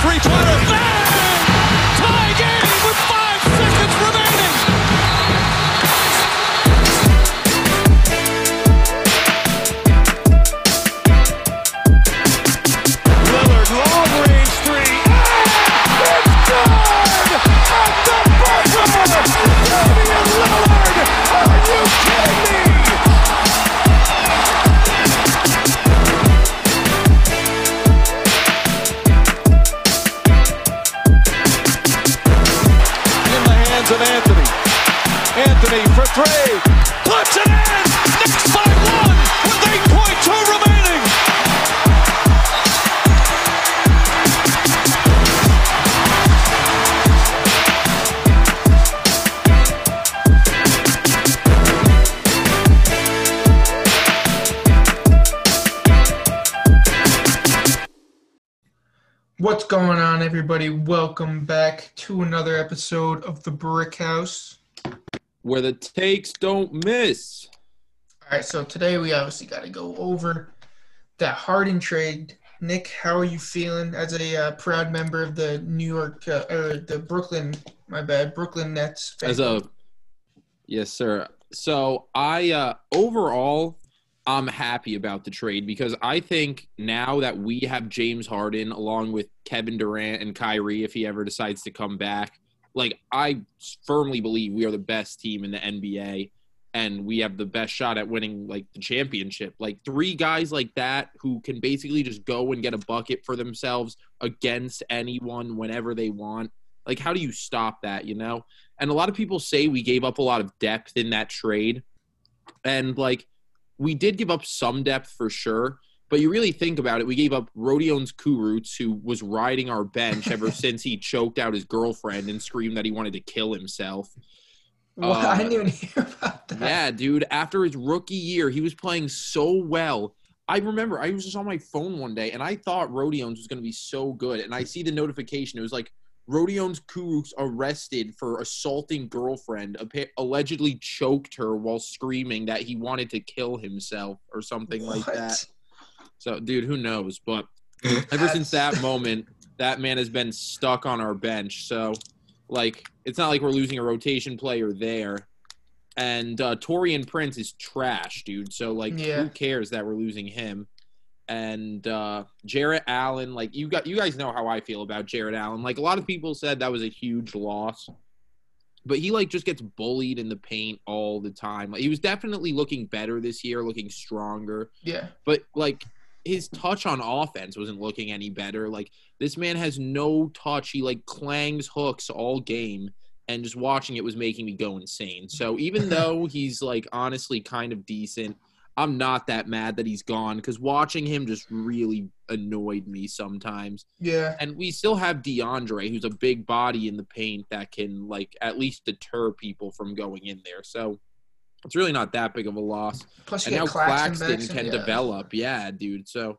three-pointer. Bang! Episode of the Brick House. where the takes don't miss. All right, so today we obviously got to go over that Harden trade. Nick, how are you feeling as a uh, proud member of the New York uh, or the Brooklyn? My bad, Brooklyn Nets. fan As a yes, sir. So I uh overall I'm happy about the trade because I think now that we have James Harden along with Kevin Durant and Kyrie if he ever decides to come back, like I firmly believe we are the best team in the NBA and we have the best shot at winning like the championship. Like three guys like that who can basically just go and get a bucket for themselves against anyone whenever they want. Like how do you stop that, you know? And a lot of people say we gave up a lot of depth in that trade. And like we did give up some depth for sure, but you really think about it, we gave up Rodions Kurucs, who was riding our bench ever since he choked out his girlfriend and screamed that he wanted to kill himself. Well, I uh, didn't even hear about that. Yeah, dude. After his rookie year, he was playing so well. I remember I was just on my phone one day and I thought Rodions was going to be so good. And I see the notification. It was like Rodions Kurucs arrested for assaulting girlfriend, allegedly choked her while screaming that he wanted to kill himself or something like that. So, dude, who knows? But ever since that moment, that man has been stuck on our bench. So, like, it's not like we're losing a rotation player there. And uh, Taurean Prince is trash, dude. So, like, Yeah. who cares that we're losing him? And uh, Jarrett Allen, like, you got you guys know how I feel about Jarrett Allen. Like, a lot of people said that was a huge loss, but he like just gets bullied in the paint all the time. Like, he was definitely looking better this year, looking stronger Yeah, but like his touch on offense wasn't looking any better. Like this man has no touch. He like clangs hooks all game and just watching it was making me go insane. So even though he's like honestly kind of decent, I'm not that mad that he's gone cuz watching him just really annoyed me sometimes. yeah. And we still have DeAndre who's a big body in the paint that can like at least deter people from going in there. So it's really not that big of a loss Plus, you and now Claxton, Claxton can yeah. develop. Yeah, dude. So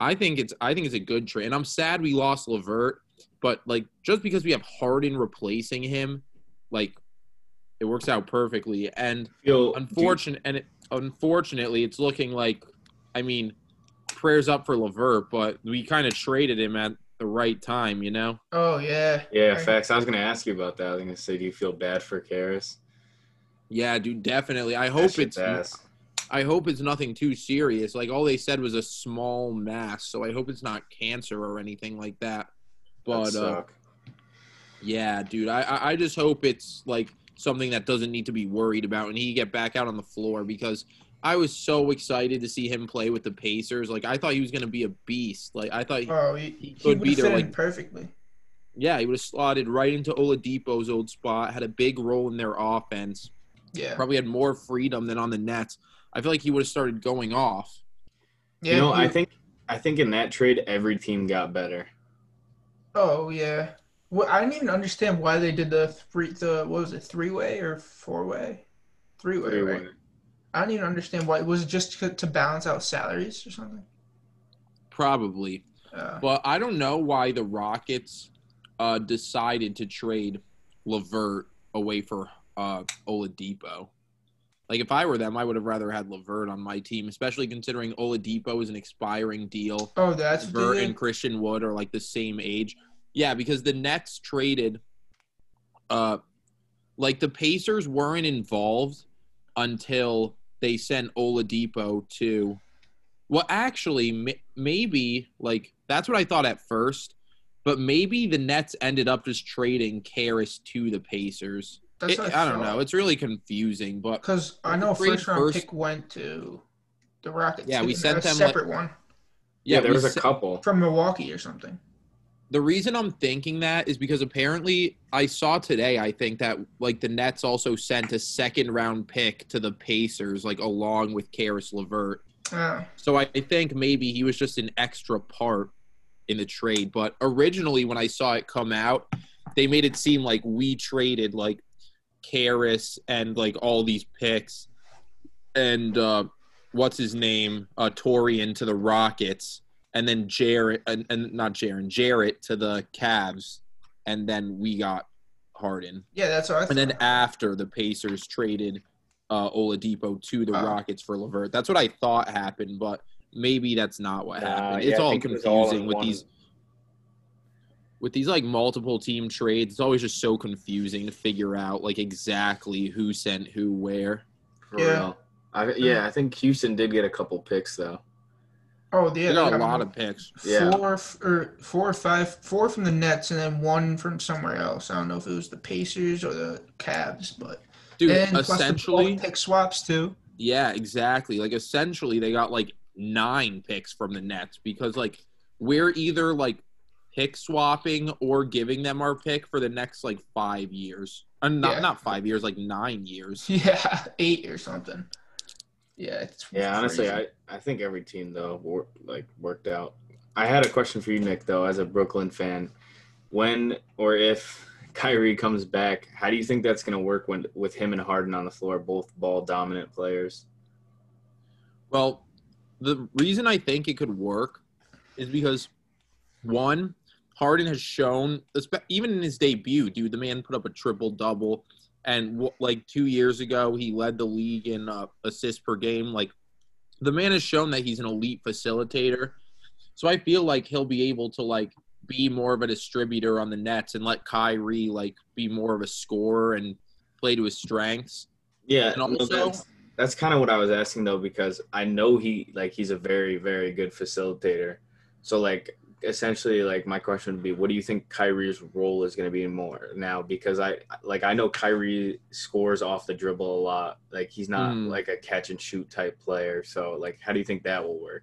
I think it's I think it's a good trade. And I'm sad we lost Levert, but like just because we have Harden replacing him, like it works out perfectly. And feel unfortunate and it, unfortunately, it's looking like I mean, prayers up for Levert, but we kind of traded him at the right time, you know. Oh yeah. Yeah, facts. I was gonna ask you about that. I was gonna say, do you feel bad for Caris? Yeah, dude, definitely. I hope it's ass. I hope it's nothing too serious. Like all they said was a small mass, so I hope it's not cancer or anything like that. But That'd uh, yeah, dude, I- I just hope it's like something that doesn't need to be worried about, and he get back out on the floor because I was so excited to see him play with the Pacers. Like I thought he was gonna be a beast. Like I thought, he, Oh, he, could would be there, like- perfectly. yeah, he would have slotted right into Oladipo's old spot, had a big role in their offense. Yeah. Probably had more freedom than on the Nets. I feel like he would have started going off. Yeah. you know, I think I think in that trade, every team got better. Oh yeah. Well, I didn't even understand why they did the three. The what was it? Three way or four way? Three way. Right. I don't even understand why. Was it just to, to balance out salaries or something? Probably. Uh, But I don't know why the Rockets uh, decided to trade Levert away for uh, Oladipo. Like if I were them, I would have rather had Levert on my team, especially considering Oladipo is an expiring deal. oh, that's they and? Christian Wood are like the same age. Yeah, because the Nets traded uh like the Pacers weren't involved until they sent Oladipo to well actually m- maybe like that's what I thought at first, but maybe the Nets ended up just trading Caris to the Pacers. That's It- what I don't know. It's really confusing, but Because I know traded first round first- pick went to the Rockets. Yeah, we sent a them, like- separate one Yeah, there was a couple. from Milwaukee or something. the reason I'm thinking that is because apparently I saw today, I think that like the Nets also sent a second round pick to the Pacers, like along with Caris Levert. Uh, So I think maybe he was just an extra part in the trade. But originally, when I saw it come out, they made it seem like we traded like Caris and like all these picks and uh, what's his name, uh, Taurean to the Rockets, and then Jarrett and, and not Jaron, Jarrett to the Cavs, and then we got Harden. yeah, that's what I thought. And then after the Pacers traded uh, Oladipo to the Wow. Rockets for Levert. That's what I thought happened, but maybe that's not what Nah, happened. yeah, it's I all think it all confusing with one. these with these like multiple team trades. It's always just so confusing to figure out like exactly who sent who where. For Yeah. real. I, yeah, I think Houston did get a couple picks though. oh, yeah, They they got a got lot of picks. Yeah. four or four or five, four from the Nets, and then one from somewhere else. I don't know if it was the Pacers or the Cavs, but Dude, and plus the essentially, pick swaps too. Yeah, exactly. Like essentially they got like nine picks from the Nets because like we're either like pick swapping or giving them our pick for the next like five years. Uh, not Yeah. not five years, like nine years. Yeah, eight or something. Yeah, it's Yeah, honestly. I, I think every team though wor- like worked out. I had a question for you, Nick, though, as a Brooklyn fan. When or if Kyrie comes back, how do you think that's going to work when with him and Harden on the floor, both ball dominant players? Well, the reason I think it could work is because one, Harden has shown, even in his debut, dude, the man put up a triple double, and like two years ago, he led the league in uh, assists per game. Like, the man has shown that he's an elite facilitator. So I feel like he'll be able to like be more of a distributor on the Nets and let Kyrie like be more of a scorer and play to his strengths. Yeah, And also- that's, that's kind of what I was asking though, because I know he like he's a very very good facilitator. So like essentially, like my question would be, what do you think Kyrie's role is going to be more now? Because I like I know Kyrie scores off the dribble a lot. Like he's not Hmm. like a catch and shoot type player. So like, how do you think that will work?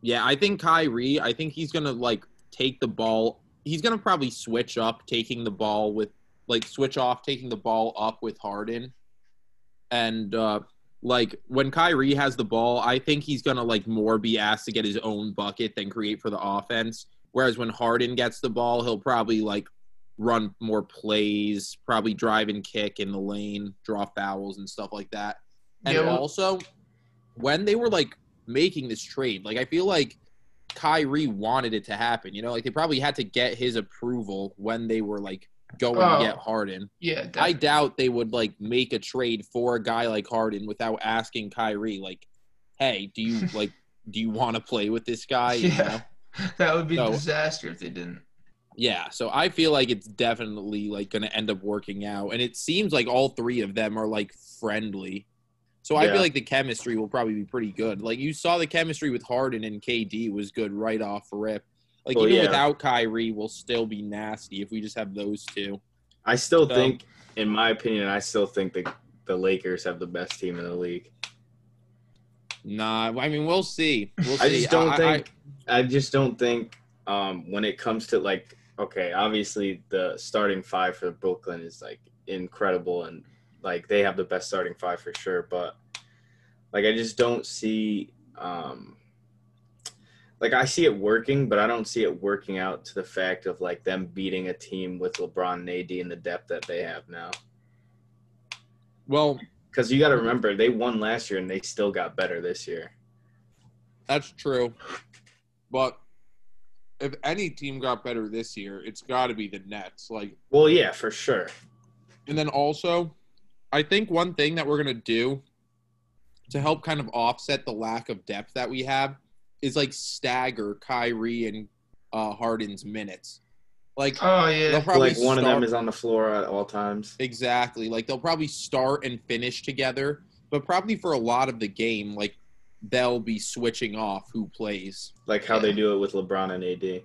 Yeah, I think Kyrie, I think he's going to like take the ball. He's going to probably switch up taking the ball with like switch off taking the ball up with Harden. And uh like when Kyrie has the ball, I think he's to like more be asked to get his own bucket than create for the offense. Whereas when Harden gets the ball, he'll probably like run more plays, probably drive and kick in the lane, draw fouls and stuff like that. And Yeah, also, when they were like making this trade, like I feel like Kyrie wanted it to happen. You know, like they probably had to get his approval when they were like going Oh. to get Harden. yeah, I doubt they would like make a trade for a guy like Harden without asking Kyrie, like, "Hey, do you like do you want to play with this guy?" You know? yeah, that would be So- a disaster if they didn't. Yeah, so I feel like it's definitely like going to end up working out, and it seems like all three of them are like friendly. So I feel like the chemistry will probably be pretty good. Like you saw the chemistry with Harden and KD was good right off rip. Like Well, even yeah. without Kyrie, we'll still be nasty if we just have those two. I still So- think, in my opinion, I still think the the Lakers have the best team in the league. Nah, I mean we'll see. We'll see. I just don't I- think. I, just don't think um, when it comes to like, okay, obviously the starting five for Brooklyn is like incredible and like they have the best starting five for sure. But like, I just don't see. Um, like I see it working, but I don't see it working out to the fact of like them beating a team with LeBron and AD in the depth that they have now. Well, Because you got to remember, they won last year and they still got better this year. That's true. But if any team got better this year, it's got to be the Nets. Like, Well, yeah, for sure. and then also, I think one thing that we're gonna do to help kind of offset the lack of depth that we have is like stagger Kyrie and uh, Harden's minutes. Like Oh yeah. probably like one of them is on the floor at all times. Exactly. Like they'll probably start and finish together, but probably for a lot of the game, like they'll be switching off who plays. Like how they do it with LeBron and AD.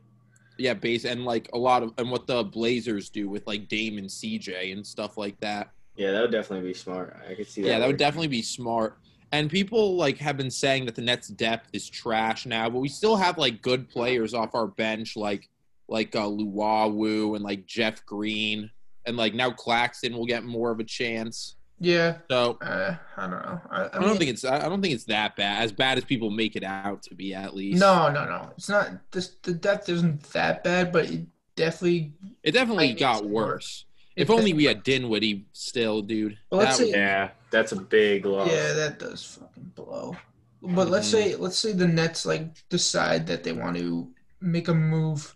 Yeah, base and like a lot of and what the Blazers do with like Dame and CJ and stuff like that. Yeah, that would definitely be smart. I could see that. Yeah, that would definitely be smart. And people like have been saying that the Nets depth is trash now, but we still have like good players off our bench, like like uh, Luwawu and like Jeff Green, and like now Claxton will get more of a chance. Yeah. So Uh, I don't know. I, I, I mean, don't think it's I don't think it's that bad, as bad as people make it out to be at least. No, no, no. It's not. This the depth isn't that bad, but it definitely. it definitely got it worse. It If only we had Dinwiddie still, dude. Well, let's That say- would- Yeah, that's a big loss. Yeah, that does fucking blow. But let's say mm-hmm. let's say the Nets like decide that they want to make a move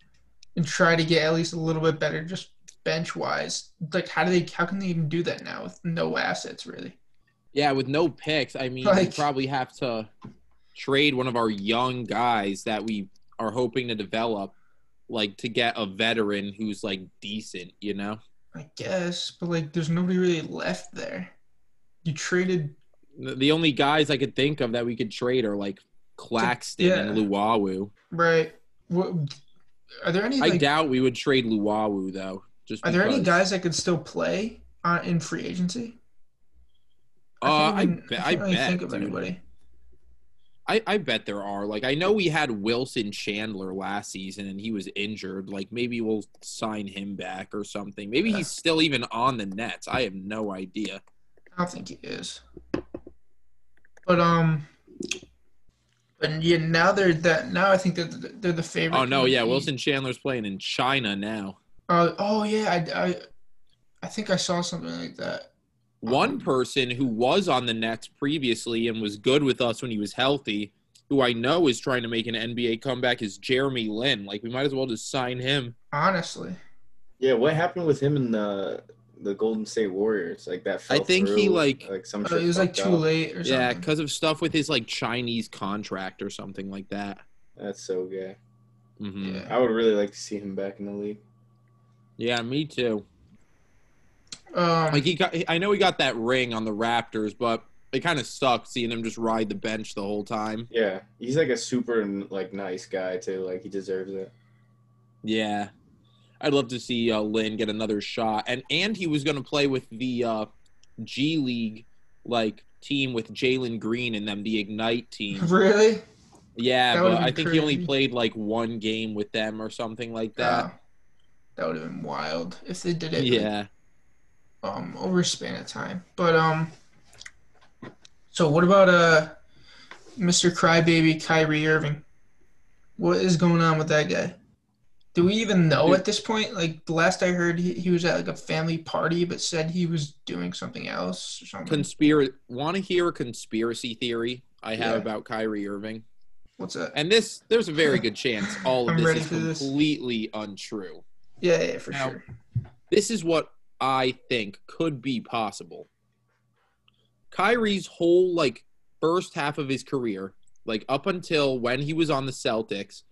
and try to get at least a little bit better, just bench wise. Like, how do they? How can they even do that now with no assets really? yeah, with no picks, I mean, we probably have to trade one of our young guys that we are hoping to develop, like to get a veteran who's like decent, you know. I guess, but like, there's nobody really left there. You traded. The only guys I could think of that we could trade are like Claxton and Yeah. Luwawu. Right. What, are there any I like, doubt we would trade Luwawu though. Just are there any guys that could still play on in free agency? Uh, I, even- I, can't really bet. think of dude. anybody. I, I bet there are. Like I know we had Wilson Chandler last season and he was injured. Like maybe we'll sign him back or something. Maybe Yeah. he's still even on the Nets. I have no idea. I don't think he is. But um, but yeah, now they're that. Now I think that they're the favorite. Oh no, yeah, Wilson Chandler's playing in China now. Uh, oh yeah, I, I, I think I saw something like that. One person who was on the Nets previously and was good with us when he was healthy, who I know is trying to make an NBA comeback, is Jeremy Lin. Like we might as well just sign him. Honestly, Yeah, what happened with him and the the Golden State Warriors? Like that. I Fell think he, like- like some. uh, it was like too up. late or something. Yeah, because of stuff with his like Chinese contract or something like that. That's so gay. hmm yeah. I would really like to see him back in the league. Yeah, me too. Um, Like he got, I know he got that ring on the Raptors, but it kind of sucked seeing him just ride the bench the whole time. Yeah, he's like a super like nice guy too. Like he deserves it. Yeah, I'd love to see uh, Lin get another shot, and and he was going to play with the uh, G League like team with Jalen Green and them, the Ignite team. really? Yeah, That but I been think he only played like one game with them or something like that. Uh, that would have been wild if they did it. like, yeah. Um over a span of time. But um so what about uh Mr. Crybaby Kyrie Irving? What is going on with that guy? Do we even know Dude. at this point? Like the last I heard he, he was at like a family party but said he was doing something else or something. Conspiracy. Want to hear a conspiracy theory I have Yeah. about Kyrie Irving? What's that? And this, there's a very good chance all of this is for this. completely untrue. Yeah, yeah, for Now- sure. This is what I think could be possible. Kyrie's whole like first half of his career, like up until when he was on the Celtics,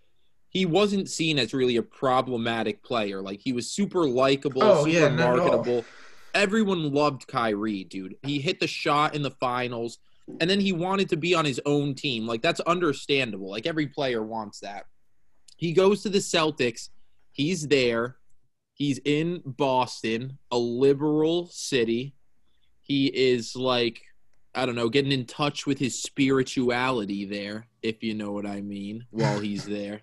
he wasn't seen as really a problematic player. Like he was super likable, Oh, super yeah, not at all. marketable. Everyone loved Kyrie, dude. He hit the shot in the finals, and then he wanted to be on his own team. Like that's understandable. Like every player wants that. He goes to the Celtics. He's there. He's in Boston, a liberal city. He is like, I don't know, getting in touch with his spirituality there, if you know what I mean, while he's there.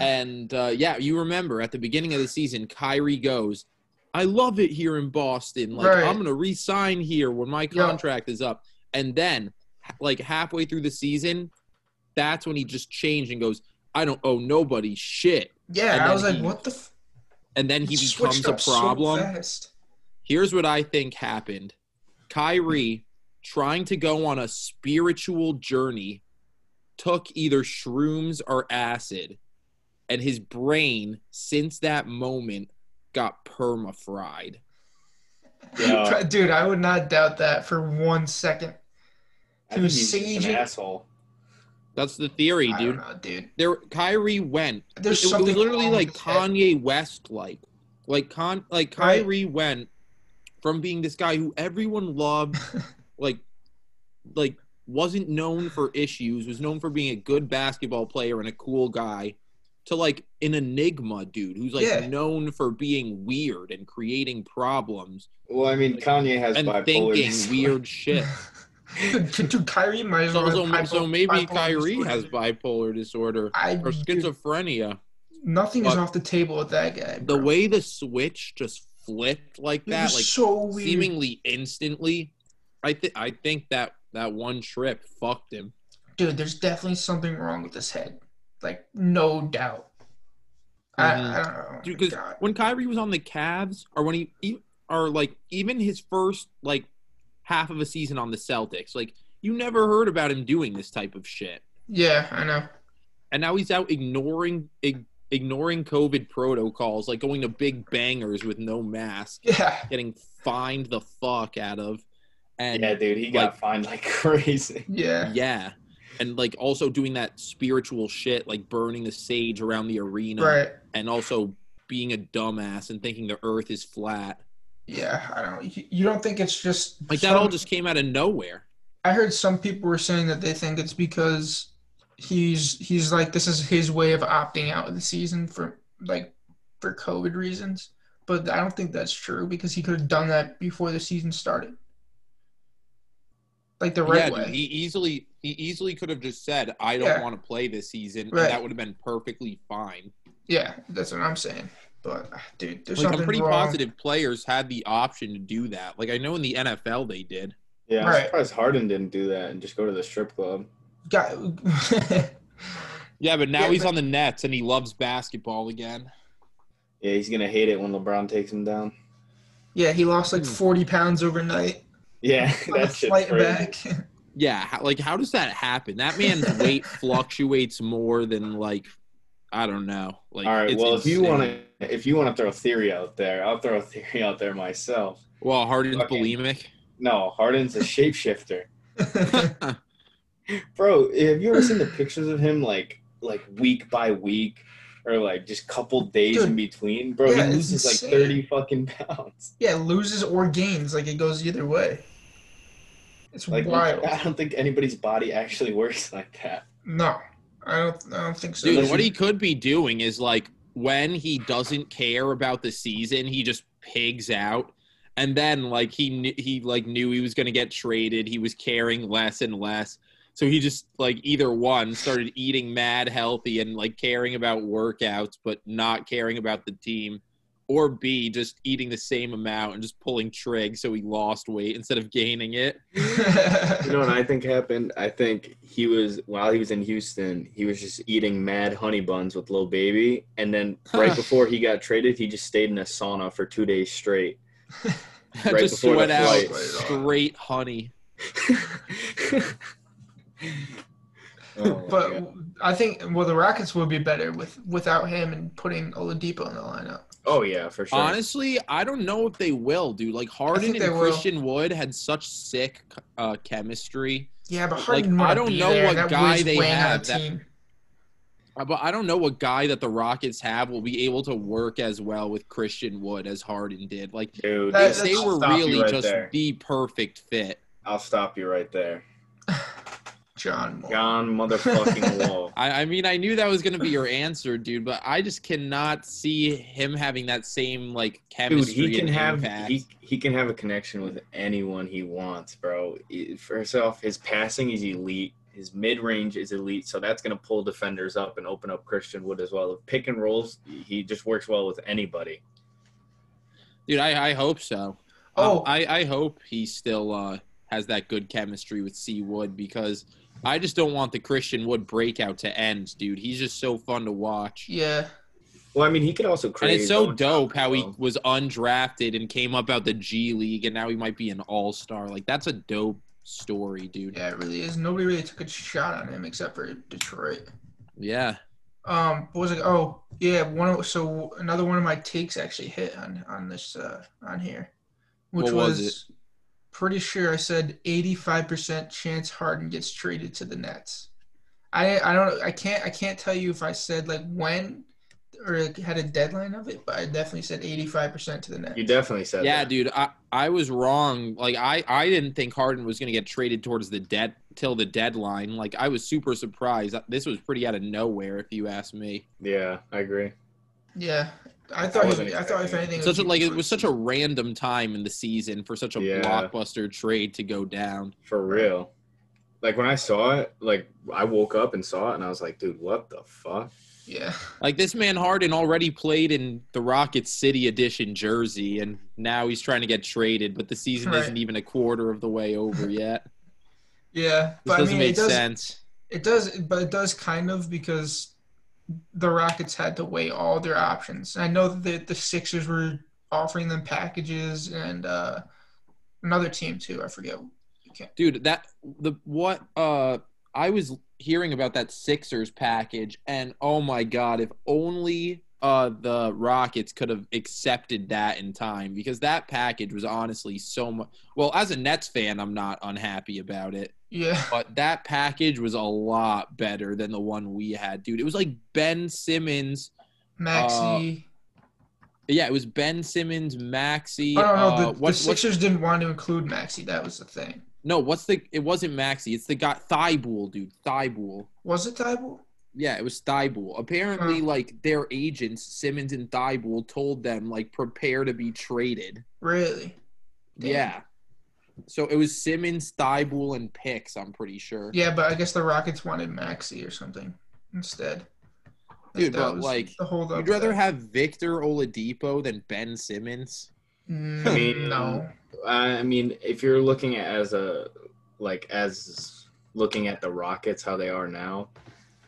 And uh, yeah, you remember at the beginning of the season, Kyrie goes, I love it here in Boston. Like, Right. I'm going to re sign here when my Yeah. contract is up. And then, like, halfway through the season, that's when he just changed and goes, I don't owe nobody shit. Yeah, I was like, what the f- And then he switched becomes a up so problem. Here's what I think happened Kyrie, trying to go on a spiritual journey, took either shrooms or acid, and his brain, since that moment, got perma fried. Yeah. Dude, I would not doubt that for one second. He was he's an saging- asshole. That's the theory, I dude. don't know, dude. There, Kyrie went. There's it, it was literally like with his head. Kanye West like. Like Con like Right. Kyrie went from being this guy who everyone loved, like like wasn't known for issues, was known for being a good basketball player and a cool guy, to like an enigma dude who's like Yeah. known for being weird and creating problems Well, I mean, Kanye has and bipolar thinking disorder. weird shit. dude, dude, Kyrie might as So, well so, maybe Kyrie disorder. has bipolar disorder I, or dude, schizophrenia. nothing is off the table with that guy. The way the switch just flipped like that, like so weird. seemingly instantly, I think I think that that one trip fucked him. dude, there's definitely something wrong with his head. Like, no doubt. I, mm-hmm. I don't know. Dude, because when Kyrie was on the Cavs, or when he, he, or like even his first like half of a season on the Celtics, like you never heard about him doing this type of shit, Yeah, I know. and now he's out ignoring ig- ignoring COVID protocols, like going to big bangers with no mask, Yeah. getting fined the fuck out of, and Yeah, dude, he got fined like crazy. Yeah. yeah. And like also doing that spiritual shit, like burning the sage around the arena, Right. and also being a dumbass and thinking the Earth is flat. Yeah, I don't. You, don't think it's just Like that all just came out of nowhere. I heard some people were saying that they think it's because he's he's like this is his way of opting out of the season for like for COVID reasons. But I don't think that's true because he could have done that before the season started. Like the right yeah, way. he easily he easily could have just said, "I don't Yeah. want to play this season," Right. and that would have been perfectly fine. yeah, that's what I'm saying. But ah, dude, there's Like something I'm pretty wrong. positive players had the option to do that. Like I know in the NFL they did. Yeah, I'm Right. surprised Harden didn't do that and just go to the strip club. Got, Yeah, but now Yeah, he's but- on the Nets and he loves basketball again. Yeah, he's gonna hate it when LeBron takes him down. yeah, he lost like Hmm. 40 pounds overnight. Yeah, on the flight crazy. back. Yeah, like how does that happen? That man's weight fluctuates more than like I don't know. Like All right, it's well, if you want to, if you want to throw a theory out there, I'll throw a theory out there myself. well, Harden's Okay. bulimic. No, Harden's a shapeshifter, bro. Have you ever seen the pictures of him like like week by week, or like just couple days Dude. in between, bro? Yeah, he it's loses like thirty fucking pounds. yeah, loses or gains. Like it goes either way. It's Like wild. I don't think anybody's body actually works like that. No, I don't. I don't think so. Dude, what he could be doing is like when he doesn't care about the season, he just pigs out. And then like he kn- he like knew he was going to get traded, he was caring less and less. So he just like either one started eating mad healthy and like caring about workouts but not caring about the team or B just eating the same amount and just pulling trig so he lost weight instead of gaining it. You know what I think happened? I think he was while he was in Houston, he was just eating mad honey buns with Lil Baby, and then right before he got traded, he just stayed in a sauna for two days straight. Right just sweat out straight honey. Oh, but God. I think well, the Rockets would be better with without him and putting Oladipo in the lineup. Oh yeah, for sure. Honestly, I don't know if they will, dude. Like Harden think they and will. Christian Wood had such sick uh, chemistry, Yeah, but Like, Harden I don't be know there, what that guy they have that- team. Uh, but I don't know what guy that the Rockets have will be able to work as well with Christian Wood as Harden did. Like Dude, That- they were really right just there. the perfect fit. I'll stop you right there. John Wall. John motherfucking Wall. I, I mean, I knew that was going to be your answer, dude, but I just cannot see him having that same like chemistry. Dude, he can and have he, he can have a connection with anyone he wants, bro. He- First off, his passing is elite. His mid range is elite, so that's gonna pull defenders up and open up Christian Wood as well. If pick and rolls, he just works well with anybody. Dude, I, I hope so. Oh. Um, I, I hope he still uh, has that good chemistry with C Wood because I just don't want the Christian Wood breakout to end, dude. He's just so fun to watch. Yeah, Well, I mean, he could also And it's so dope shot how he was undrafted and came up out the G League and now he might be an all star. Like that's a dope story, dude. yeah, it really is. Nobody really took a shot on him except for Detroit. Yeah. Um, what was it? Oh, yeah. One. Of, so another one of my takes actually hit on on this uh on here, which What was pretty sure I said eighty five percent chance Harden gets traded to the Nets. I I don't I can't I can't tell you if I said like when or had a deadline of it, but I definitely said 85% to the Nets. You definitely said Yeah, that. dude, I, I was wrong. Like I, I didn't think Harden was gonna get traded towards the debt till the deadline. Like I was super surprised. This was pretty out of nowhere, if you ask me. Yeah, I agree. Yeah, I thought wasn't he, I thought if expecting anything, Such a, like it was such a random time in the season for such a Yeah. blockbuster trade to go down. For real. Like when I saw it, like I woke up and saw it and I was like, dude, what the fuck? yeah. Like this man Harden already played in the Rocket City edition jersey, and now he's trying to get traded, but the season Right. isn't even a quarter of the way over yet. Yeah, This but doesn't mean, make it does. sense. It does, but it does kind of because the Rockets had to weigh all their options. I know that the, Sixers were offering them packages, and uh, another team too. I forget. dude that the what uh i was hearing about that sixers package and oh my god if only uh the rockets could have accepted that in time because that package was honestly so much well as a nets fan i'm not unhappy about it Yeah, but that package was a lot better than the one we had dude it was like ben simmons Maxey. yeah it was ben simmons maxey no, no, uh, the, what- the what's- Sixers didn't want to include Maxey. That was the thing. no what's the it wasn't maxey it's the guy thybulle dude thybulle Was it Thybulle? Yeah, it was Thybulle. Apparently, Huh. like their agents, Simmons and Thybulle, told them like prepare to be traded. Really? Damn. Yeah. So it was Simmons, Thybulle, and Picks. I'm pretty sure. Yeah, but I guess the Rockets wanted Maxey or something instead. Dude, that but, was like, the hold up. You'd rather have Victor Oladipo than Ben Simmons. Mm, I mean, no. I mean, if you're looking at as a like as looking at the Rockets how they are now,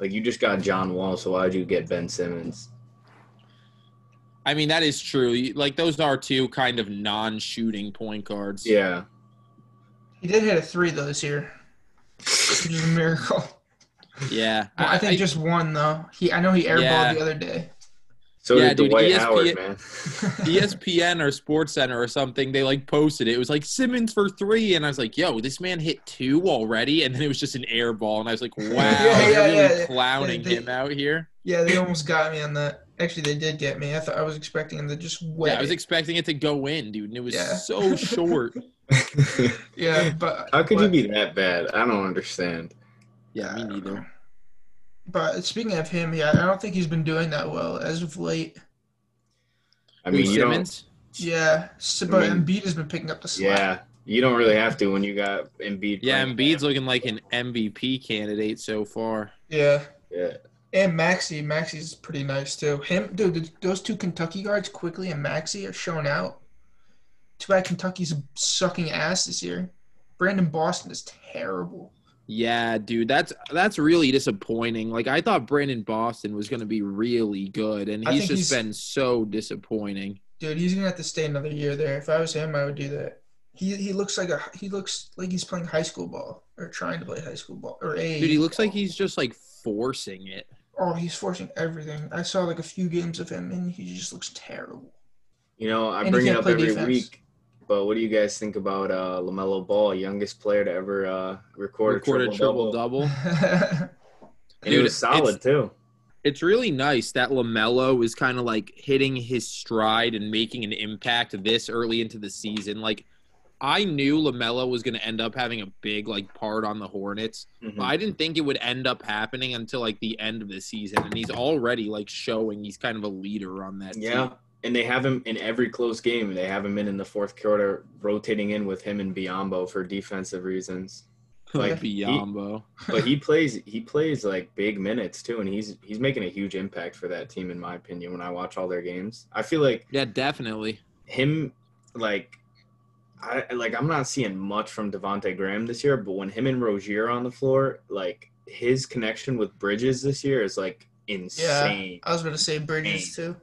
like you just got John Wall, so why'd you get Ben Simmons? I mean, that is true. Like those are two kind of non-shooting point guards. Yeah. He did hit a three though this year, which is a miracle. Yeah. Well, I think just one though. He, I know he airballed Yeah. the other day. So Yeah, did dude, Dwight ESPN Howard, man. ESPN or Sports Center or something, they like posted it. It was like Simmons for three, and I was like, "Yo, this man hit two already," and then it was just an air ball, and I was like, "Wow, Yeah, yeah, really yeah, yeah. clowning They- him out here." yeah, they almost got me on that. Actually, they did get me. I thought I was expecting him to just wet. Yeah, I was expecting it to go in, dude, and it was Yeah. so short. yeah, but How could you be that bad? I don't understand. Yeah, me I don't know. neither. But speaking of him, yeah, I don't think he's been doing that well as of late. I mean, you don't. Simmons? Yeah, so, but I mean, Embiid has been picking up the slack. Yeah, you don't really have to when you got Embiid. Yeah, playing. Embiid's looking like an MVP candidate so far. Yeah. Yeah. And Maxey, Maxey's pretty nice too. Him, dude, th- those two Kentucky guards, Quickley and Maxey, are showing out. Too bad Kentucky's sucking ass this year. Brandon Boston is terrible. Yeah, dude, that's that's really disappointing. Like I thought Brandon Boston was going to be really good, and he's just he's- been so disappointing. Dude, he's gonna have to stay another year there. If I was him, I would do that. He he looks like a he looks like he's playing high school ball or trying to play high school ball or a. Dude, he looks like he's just like forcing it. Oh, he's forcing everything. I saw like a few games of him, and he just looks terrible. You know, I And bring it up every defense. week. But what do you guys think about uh, Lamelo Ball, youngest player to ever uh, record, Recorded a triple triple double? double. And it Dude, was solid too. It's really nice that Lamelo is kind of like hitting his stride and making an impact this early into the season. Like I knew Lamelo was going to end up having a big like part on the Hornets, Mhm. but I didn't think it would end up happening until like the end of the season. And he's already like showing he's kind of a leader on that Yeah, team. And they have him in every close game. They have him in in the fourth quarter, rotating in with him and Biyombo for defensive reasons. Like, he- Biyombo. But he plays he plays like big minutes too, and he's he's making a huge impact for that team in my opinion. When I watch all their games, I feel like Yeah, definitely. him like. I like. I'm not seeing much from Devonte Graham this year, but when him and Rozier are on the floor, like his connection with Bridges this year is like insane. Yeah, I was gonna say Bridges too.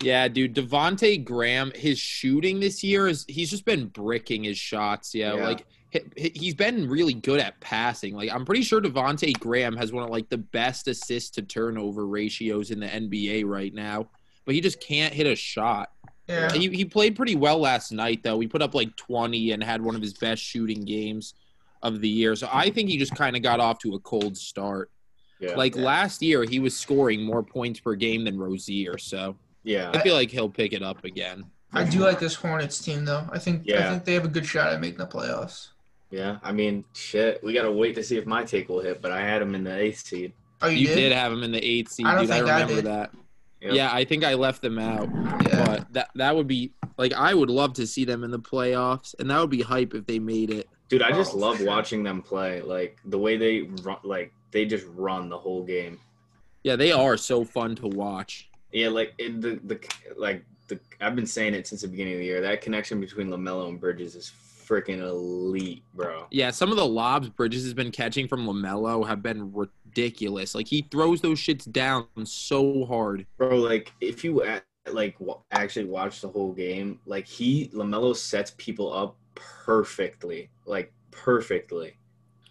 Yeah, dude, Devonte Graham, his shooting this year is he's just been bricking his shots. Yeah, Yeah. like he- he- he's been really good at passing. Like I'm pretty sure Devonte Graham has one of like the best assist to turnover ratios in the NBA right now, but he just can't hit a shot. Yeah. He he played pretty well last night though. He put up like 20 and had one of his best shooting games of the year. So I think he just kind of got off to a cold start. Yeah. Like Yeah. last year, he was scoring more points per game than Rozier, so yeah. I feel like he'll pick it up again. I do like this Hornets team though. I think I think they have a good shot at making the playoffs. Yeah. I mean, shit. We gotta wait to see if my take will hit, but I had him in the eighth seed. Oh, you, You did? did have him in the eighth seed, I don't dude. I think I remember did. that. Yep. Yeah, I think I left them out. Yeah. But that that would be like I would love to see them in the playoffs, and that would be hype if they made it. Dude, I just Oh, love sure. watching them play. Like the way they run, like they just run the whole game. Yeah, they are so fun to watch. Yeah, like it, the the like the I've been saying it since the beginning of the year. That connection between Lamelo and Bridges is freaking elite, bro. Yeah, some of the lobs Bridges has been catching from Lamelo have been ridiculous. Like he throws those shits down so hard. Bro, like if you like actually watch the whole game, like he Lamelo sets people up perfectly, like perfectly.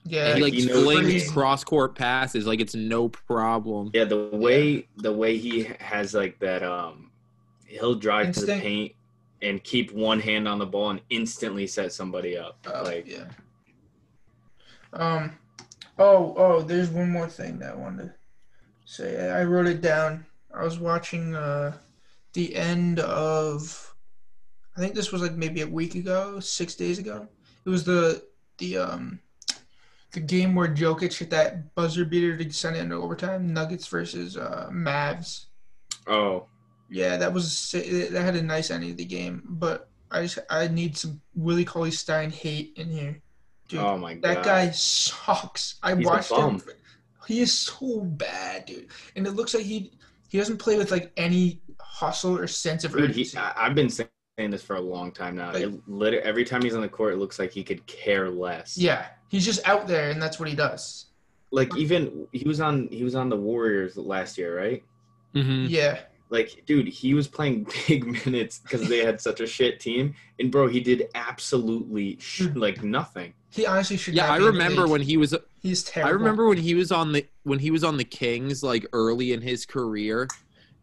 Yeah. he like he knows flings cross court passes like it's no problem. Yeah, the way the way he has like that um he'll drive to the paint and keep one hand on the ball and instantly set somebody up. Oh, like yeah. Um. Oh, oh. There's one more thing that I wanted to say. I wrote it down. I was watching uh, the end of. I think this was like maybe a week ago, six days ago. It was the the um the game where Jokic hit that buzzer beater to send it into overtime. Nuggets versus uh, Mavs. oh, Yeah, that was that had a nice ending of the game, but I just I need some Willie Cauley Stein hate in here, dude. oh my god. that guy sucks. I He's watched him. He is so bad, dude. And it looks like he he doesn't play with like any hustle or sense of Dude, he, urgency. I, I've been saying this for a long time now. Like- it every time he's on the court, it looks like he could care less. yeah, he's just out there, and that's what he does. Like even he was on he was on the Warriors last year, right? hmm Yeah, Like, dude, he was playing big minutes because they had such a shit team, and bro, he did absolutely sh- like nothing. he honestly should. Yeah, I be in the remember when he was he's terrible. I remember when he was on the when he was on the Kings like early in his career.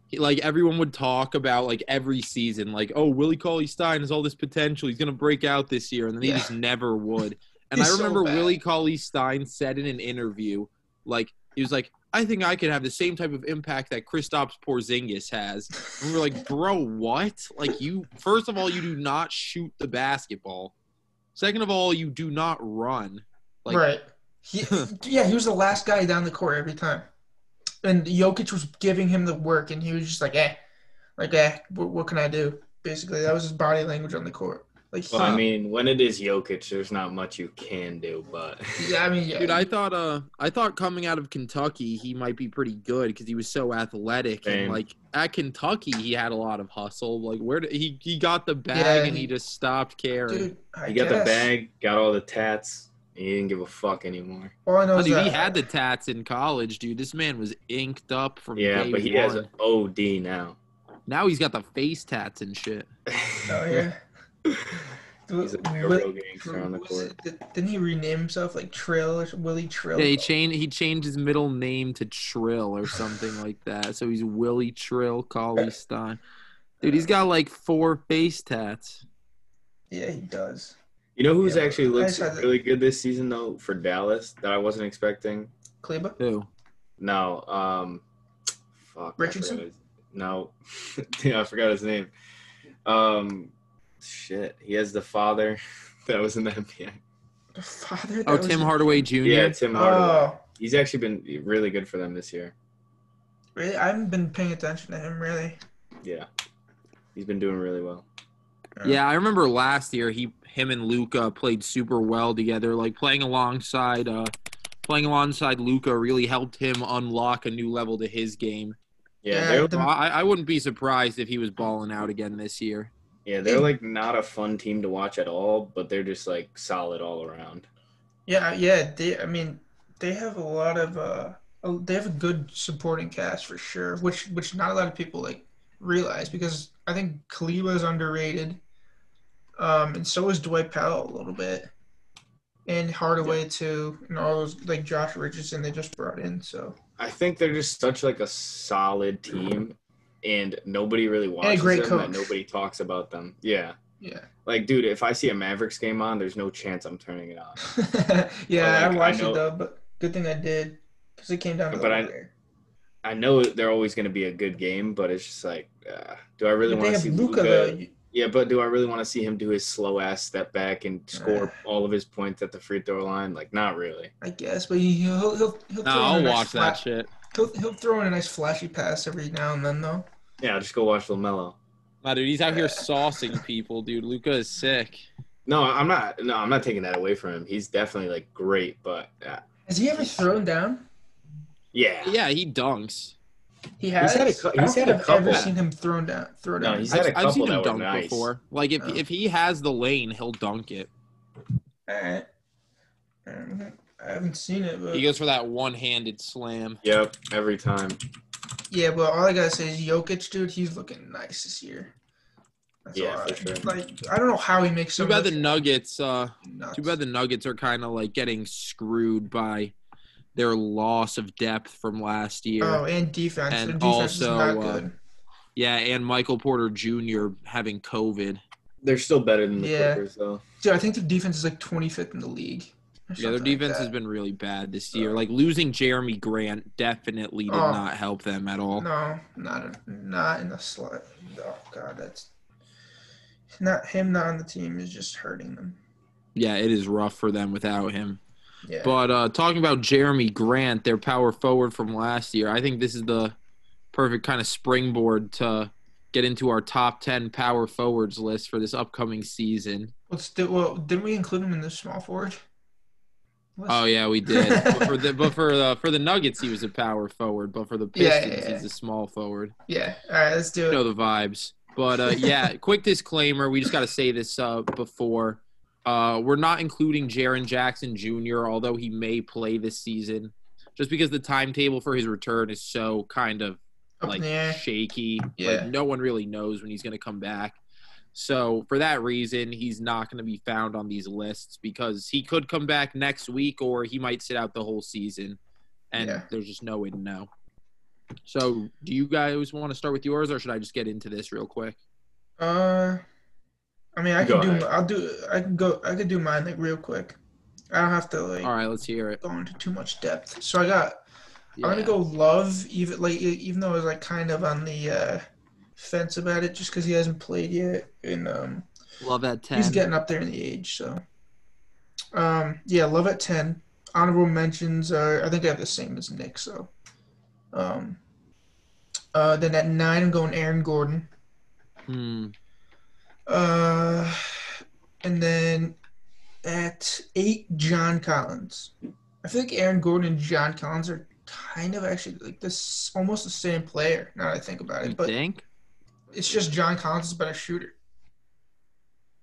He, like everyone would talk about like every season, like oh Willie Cauley Stein has all this potential. He's gonna break out this year, and then he Yeah. just never would. And I remember bad. Willie Cauley Stein said in an interview, like he was like, I think I could have the same type of impact that Kristaps Porzingis has. And we were like, bro, what? Like you first of all, you do not shoot the basketball. Second of all, you do not run. Like right. He, yeah, he was the last guy down the court every time, and Jokic was giving him the work, and he was just like, "Eh, like, eh, what, what can I do?" Basically, that was his body language on the court. Like, Well, I mean, when it is Jokic, there's not much you can do, but yeah, I mean, yeah, Dude, I thought uh I thought coming out of Kentucky he might be pretty good because he was so athletic Same. and like at Kentucky he had a lot of hustle. Like where did he he got the bag Yeah, and he he- just stopped caring. dude, I he got the bag, got all the tats, and he didn't give a fuck anymore. All I know Oh, is dude, that he had the tats in college, dude. This man was inked up from Yeah, day but he one. has an OD now. Now he's got the face tats and shit. Oh yeah. He's a Wi- real gangster on the court. it- did- Didn't he rename himself like Trill or Willie Trill? Yeah, he changed he changed his middle name to Trill or something like that. So he's Willie Trill Cauley Stein. Dude, he's got like four face tats. Yeah, he does. You know who's Yeah, actually but looks just had to- really good this season though for Dallas that I wasn't expecting? Kleber? Who? No, um, fuck. Richardson? forgot No, yeah, I forgot his name. Um, shit, he has the father that was in the NBA. The father? That Oh, was- Tim Hardaway Jr. Yeah, Tim Hardaway. Oh, He's actually been really good for them this year. really? I haven't been paying attention to him really. Yeah, he's been doing really well. Yeah, I remember last year he him and Luka played super well together. Like playing alongside uh playing alongside Luka really helped him unlock a new level to his game. Yeah, Yeah, the- I, I wouldn't be surprised if he was balling out again this year. Yeah they're like not a fun team to watch at all, but they're just like solid all around. Yeah, yeah. They, I mean, they have a lot of. uh oh, They have a good supporting cast for sure, which which not a lot of people like realize because I think Kleber is underrated, um, and so is Dwight Powell a little bit, and Hardaway too, and all those like Josh Richardson they just brought in. So I think they're just such like a solid team, and nobody really watches great them. That coach. nobody talks about them. Yeah, yeah, like dude, if I see a Mavericks game on, there's no chance I'm turning it on. yeah. Like, I I watched know- it though, but good thing I did because it came down to But the I- wire. I know they're always going to be a good game, but it's just like, uh, do I really want to see Luca. Luka? though. You- Yeah, but do I really want to see him do his slow ass step back and score Uh. all of his points at the free throw line? Like, not really. I guess, but he, he'll he'll he'll No, throw in a I'll watch flat- that shit. He'll he'll throw in a nice flashy pass every now and then though. Yeah, just go watch Lamelo. Nah, dude, he's out here saucing people, dude. Luka is sick. No, I'm not. No, I'm not taking that away from him. He's definitely like great, but uh, Has he ever thrown down? yeah, Yeah, he dunks. He has. had a cou- I don't he's think had a I've ever couple. seen him thrown down. Throw No, down. he's I've, had a I've seen him that dunk nice. before. Like if Oh. if he has the lane, he'll dunk it. Alright. Um, I haven't seen it, but He goes for that one-handed slam. Yep, every time. yeah. But all I gotta say is Jokic, dude, he's looking nice this year. That's Yeah, all for I- sure. Like I don't know how he makes so Too bad the Nuggets. Uh, nuts. too bad the Nuggets are kind of like getting screwed by their loss of depth from last year. Oh, and defense. And Their defense is also, not uh. Yeah, and Michael Porter Jr. having COVID. They're still better than the Yeah. Clippers, though. Dude, I think the defense is like 25th in the league. Yeah, their something like defense has been really bad this year. Like losing Jerami Grant definitely did Oh. not help them at all. No, not not in the slot. Oh god, that's not him. Not on the team is just hurting them. Yeah, it is rough for them without him. Yeah. But uh, talking about Jerami Grant, their power forward from last year, I think this is the perfect kind of springboard to get into our top 10 power forwards list for this upcoming season. What's the, well? Didn't we include him in the small forward? Oh yeah, we did. but for the but for the for the Nuggets, he was a power forward. But for the Pistons, yeah, yeah. he's a small forward. Yeah. All right, let's do You it. know the vibes. But uh, yeah, quick disclaimer: we just got to say this uh, before. Uh, we're not including Jaren Jackson Jr., although he may play this season, just because the timetable for his return is so kind of like shaky. Yeah. Like no one really knows when he's going to come back. So for that reason, he's not going to be found on these lists because he could come back next week or he might sit out the whole season, and Yeah. there's just no way to know. So, do you guys want to start with yours, or should I just get into this real quick? Uh, I mean, I Go can do. ahead. I'll do. I can go. I could do mine like real quick. I don't have to like All right, let's hear it. go into too much depth. So I got. Yeah. I'm gonna go love even like even though I was like kind of on the uh, fence about it just because he hasn't played yet and um Love at ten. he's getting up there in the age so um yeah love at 10 honorable mentions are I think I have the same as Nick so um uh then at nine I'm going Aaron Gordon Hmm. uh and then at eight John Collins I feel like Aaron Gordon and John Collins are kind of actually like this almost the same player now that I think about You it but think? It's just John Collins is a better shooter.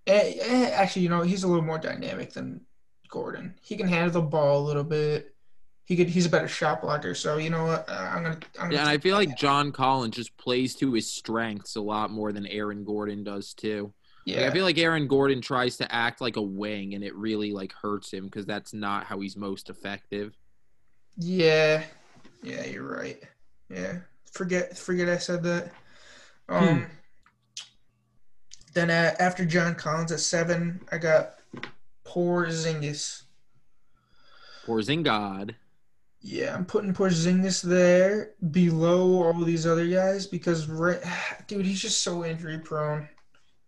Eh, eh, actually, you know, he's a little more dynamic than Gordon. He can handle the ball a little bit. He could. He's a better shot blocker. So you know what? Uh, I'm gonna. I'm gonna Yeah, and I feel like John Collins just plays to his strengths a lot more than Aaron Gordon does too. Like, yeah, I feel like Aaron Gordon tries to act like a wing, and it really like hurts him because that's not how he's most effective. yeah, yeah. You're right. Yeah. Forget. Forget I said that. Um. Then uh, after John Collins at seven, I got Porzingis. Porzingod. Yeah, I'm putting Porzingis there below all these other guys because, right, dude, he's just so injury prone.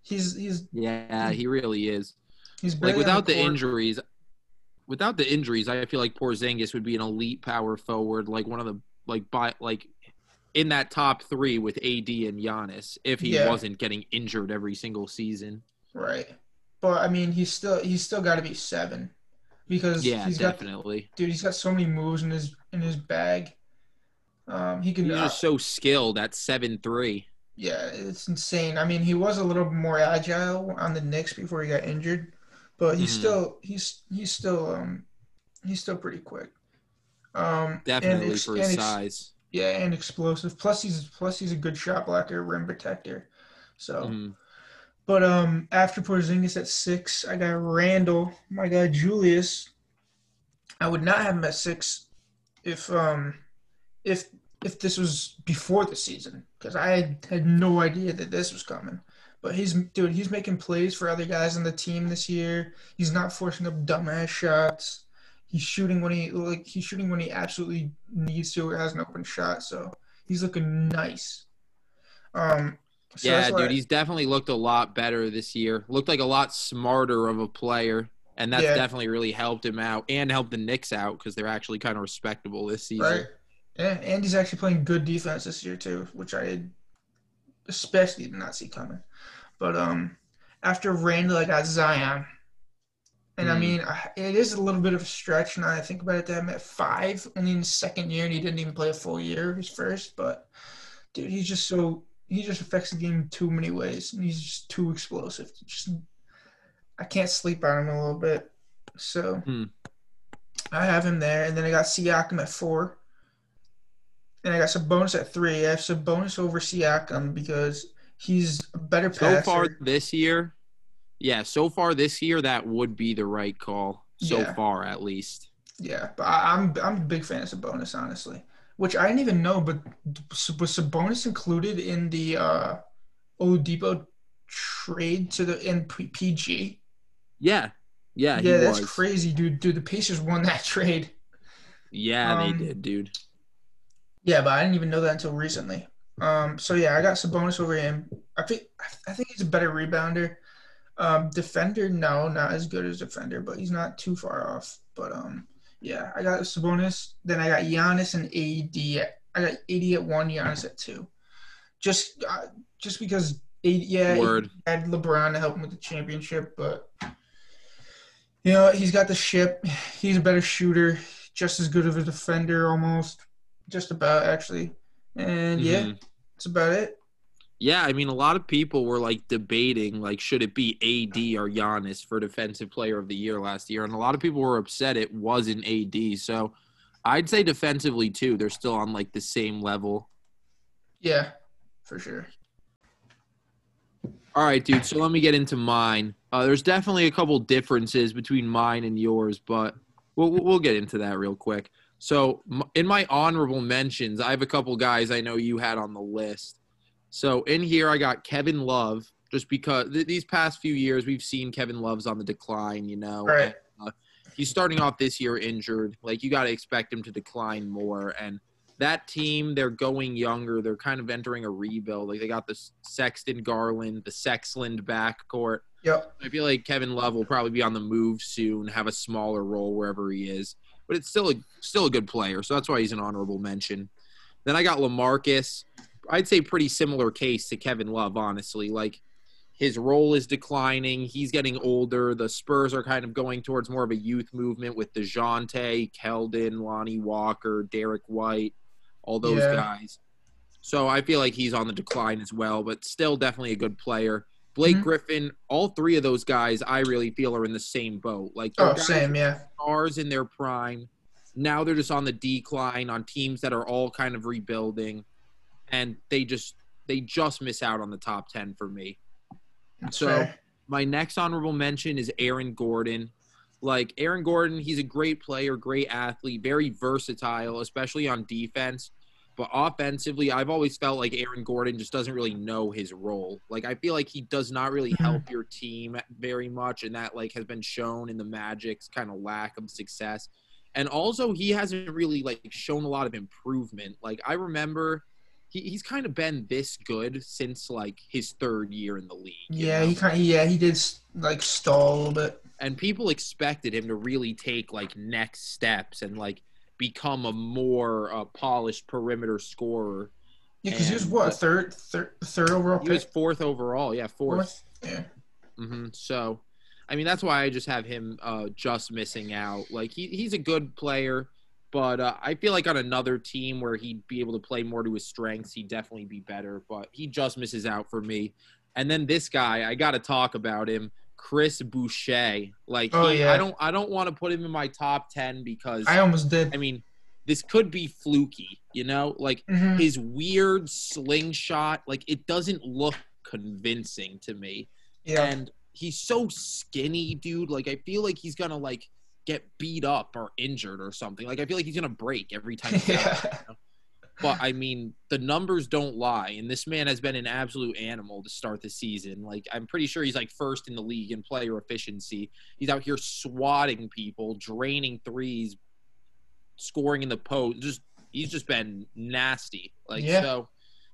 He's he's Yeah, he really is. he's Like without the court. injuries, without the injuries, I feel like Porzingis would be an elite power forward, like one of the like by like in that top three with AD and Giannis if he Yeah. wasn't getting injured every single season. right? But I mean, he's still he's still got to be seven because Yeah, he's got definitely. dude. He's got so many moves in his in his bag. Um, he can. He's uh, just so skilled at seven three. Yeah, it's insane. I mean, he was a little more agile on the Knicks before he got injured, but he's Mhm. still he's he's still um he's still pretty quick. Um, and Definitely for his size. Yeah, and explosive. Plus he's plus he's a good shot blocker, rim protector. So, Mhm. but um, after Porzingis at six, I got Randle, my guy Julius. I would not have him at six if um if if this was before the season because I had, had no idea that this was coming. But he's dude, he's making plays for other guys on the team this year. He's not forcing up dumbass shots. He's shooting when he like he's shooting when he absolutely needs to or has an open shot. So he's looking nice. Um, so yeah, dude, he's definitely looked a lot better this year. Looked like a lot smarter of a player, and that's Yeah. definitely really helped him out and helped the Knicks out because they're actually kind of respectable this season. right. Yeah, and he's actually playing good defense this year too, which I especially did not see coming. But um, after Randle, I got Zion, and I Hmm. mean it is a little bit of a stretch now. I think about it. That I'm at five, only in his second year, and he didn't even play a full year his first. But dude, he's just so he just affects the game too many ways, and he's just too explosive. Just I can't sleep on him a little bit. So Hmm. I have him there, and then I got Siakam at four. And I got Sabonis at three. I have Sabonis over Siakam because he's a better So far this year, yeah, so far this year that would be the right call. So Yeah. far, at least. Yeah, but I, I'm I'm a big fan of Sabonis, honestly. Which I didn't even know, but was Sabonis included in the uh, Oladipo trade to the in P- PG? Yeah, yeah, yeah, that's was. crazy, dude. Dude, the Pacers won that trade. Yeah, Um, they did, dude. Yeah, but I didn't even know that until recently. Um, so yeah, I got Sabonis over him. I think I think he's a better rebounder. Um, defender, no, not as good as defender, but he's not too far off. But um, yeah, I got Sabonis. Then I got Giannis and AD. I got AD at one, Giannis at two. Just uh, just because AD, yeah, Word. had LeBron to help him with the championship, but you know he's got the ship. He's a better shooter, just as good of a defender, almost, just about actually. And yeah, Mhm. that's about it. Yeah, I mean, a lot of people were like debating, like, should it be AD or Giannis for Defensive Player of the Year last year, and a lot of people were upset it wasn't AD. So, I'd say defensively too, they're still on like the same level. Yeah, for sure. All right, dude. So let me get into mine. Uh, there's definitely a couple differences between mine and yours, but we'll we'll get into that real quick. So in my honorable mentions, I have a couple guys I know you had on the list. So in here, I got Kevin Love, just because th- these past few years we've seen Kevin Love's on the decline. You know, Right. And, uh, he's starting off this year injured. Like you got to expect him to decline more, and that team they're going younger they're kind of entering a rebuild like they got the sexton garland the sexland backcourt Yep. i feel like kevin love will probably be on the move soon have a smaller role wherever he is but it's still a still a good player so that's why he's an honorable mention then i got lamarcus i'd say pretty similar case to kevin love honestly like his role is declining. He's getting older. The Spurs are kind of going towards more of a youth movement with DeJounte, Keldon, Lonnie Walker, Derrick White, all those Yeah. guys. So I feel like he's on the decline as well, but still definitely a good player. Blake Mhm. Griffin, all three of those guys, I really feel are in the same boat. Like Oh, same. Yeah. stars in their prime. Now they're just on the decline on teams that are all kind of rebuilding, and they just they just miss out on the top ten for me. That's So fair. my next honorable mention is Aaron Gordon. Like Aaron Gordon, he's a great player, great athlete, very versatile, especially on defense. But offensively, I've always felt like Aaron Gordon just doesn't really know his role. Like I feel like he does not really Mhm. help your team very much, and that like has been shown in the Magic's kind of lack of success. And also, he hasn't really like shown a lot of improvement. Like I remember, he, he's kind of been this good since like his third year in the league. Yeah, know? he kind of yeah he did like stall a little bit. and people expected him to really take like next steps and like become a more uh, polished perimeter scorer. Yeah, because he was what third, third, third overall He was fourth overall, yeah, fourth. Fourth. Yeah. hmm So, I mean, that's why I just have him uh, just missing out. Like he, he's a good player, but uh, I feel like on another team where he'd be able to play more to his strengths, he'd definitely be better. But he just misses out for me. And then this guy, I got to talk about him, Chris Boucher. Like, Oh, he, yeah. I don't, I don't want to put him in my top ten because I almost did. I mean, this could be fluky, you know? Like Mhm. his weird slingshot, like it doesn't look convincing to me. Yeah. And he's so skinny, dude. Like I feel like he's gonna like get beat up or injured or something. Like I feel like he's gonna break every time. Yeah. does, you know? But I mean, the numbers don't lie, and this man has been an absolute animal to start the season. Like I'm pretty sure he's like first in the league in player efficiency. He's out here swatting people, draining threes, scoring in the post. Just he's just been nasty. Like Yeah. so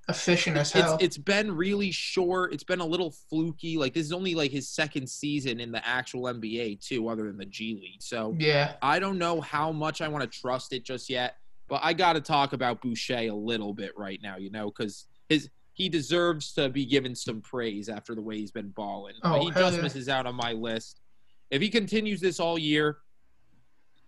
Efficient as it's hell. it's been really short. It's been a little fluky. Like this is only like his second season in the actual NBA too, other than the G League. So yeah. I don't know how much I want to trust it just yet. But I got to talk about Boucher a little bit right now, you know, because his he deserves to be given some praise after the way he's been balling. Oh, but he just yeah. misses out on my list. If he continues this all year,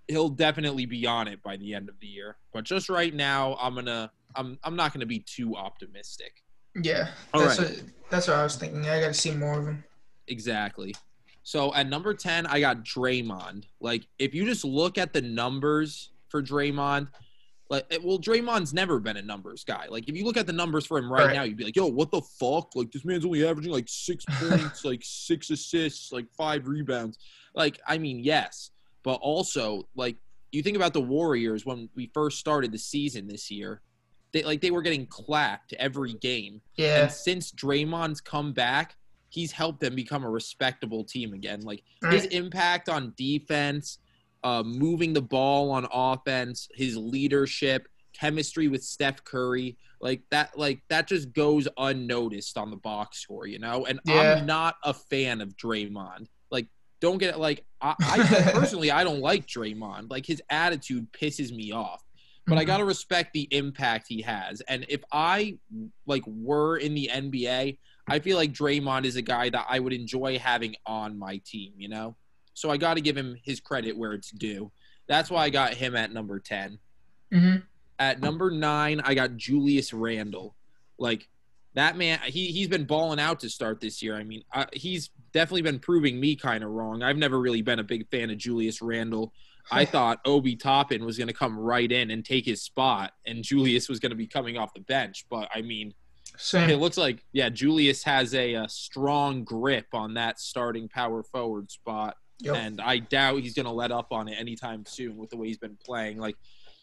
he'll definitely be on it by the end of the year. But just right now, I'm gonna I'm I'm not gonna be too optimistic. Yeah. All that's right. what that's what I was thinking. I got to see more of him. Exactly. So at number 10, I got Draymond. Like, if you just look at the numbers for Draymond, like, well, Draymond's never been a numbers guy. Like, if you look at the numbers for him right, Right. now, you'd be like, yo, what the fuck? Like, this man's only averaging like six points, like six assists, like five rebounds. Like, I mean, yes. But also, like, you think about the Warriors when we first started the season this year, they like they were getting clapped every game. Yeah. And since Draymond's come back, he's helped them become a respectable team again. Like his impact on defense, uh, moving the ball on offense, his leadership, chemistry with Steph Curry, like that, like that just goes unnoticed on the box score, you know. And Yeah. I'm not a fan of Draymond. Don't get like I, I personally I don't like Draymond. Like his attitude pisses me off but I Mhm. gotta respect the impact he has. And if I like were in the NBA, I feel like Draymond is a guy that I would enjoy having on my team. You know, so I got to give him his credit where it's due. That's why I got him at number ten. Mhm. At number nine, I got Julius Randle. Like that man, he he's been balling out to start this year. I mean, uh, he's definitely been proving me kind of wrong. I've never really been a big fan of Julius Randle. I thought Obi Toppin was going to come right in and take his spot, and Julius was going to be coming off the bench. But I mean, Same. it looks like yeah, Julius has a, uh strong grip on that starting power forward spot, Yep. and I doubt he's going to let up on it anytime soon with the way he's been playing. Like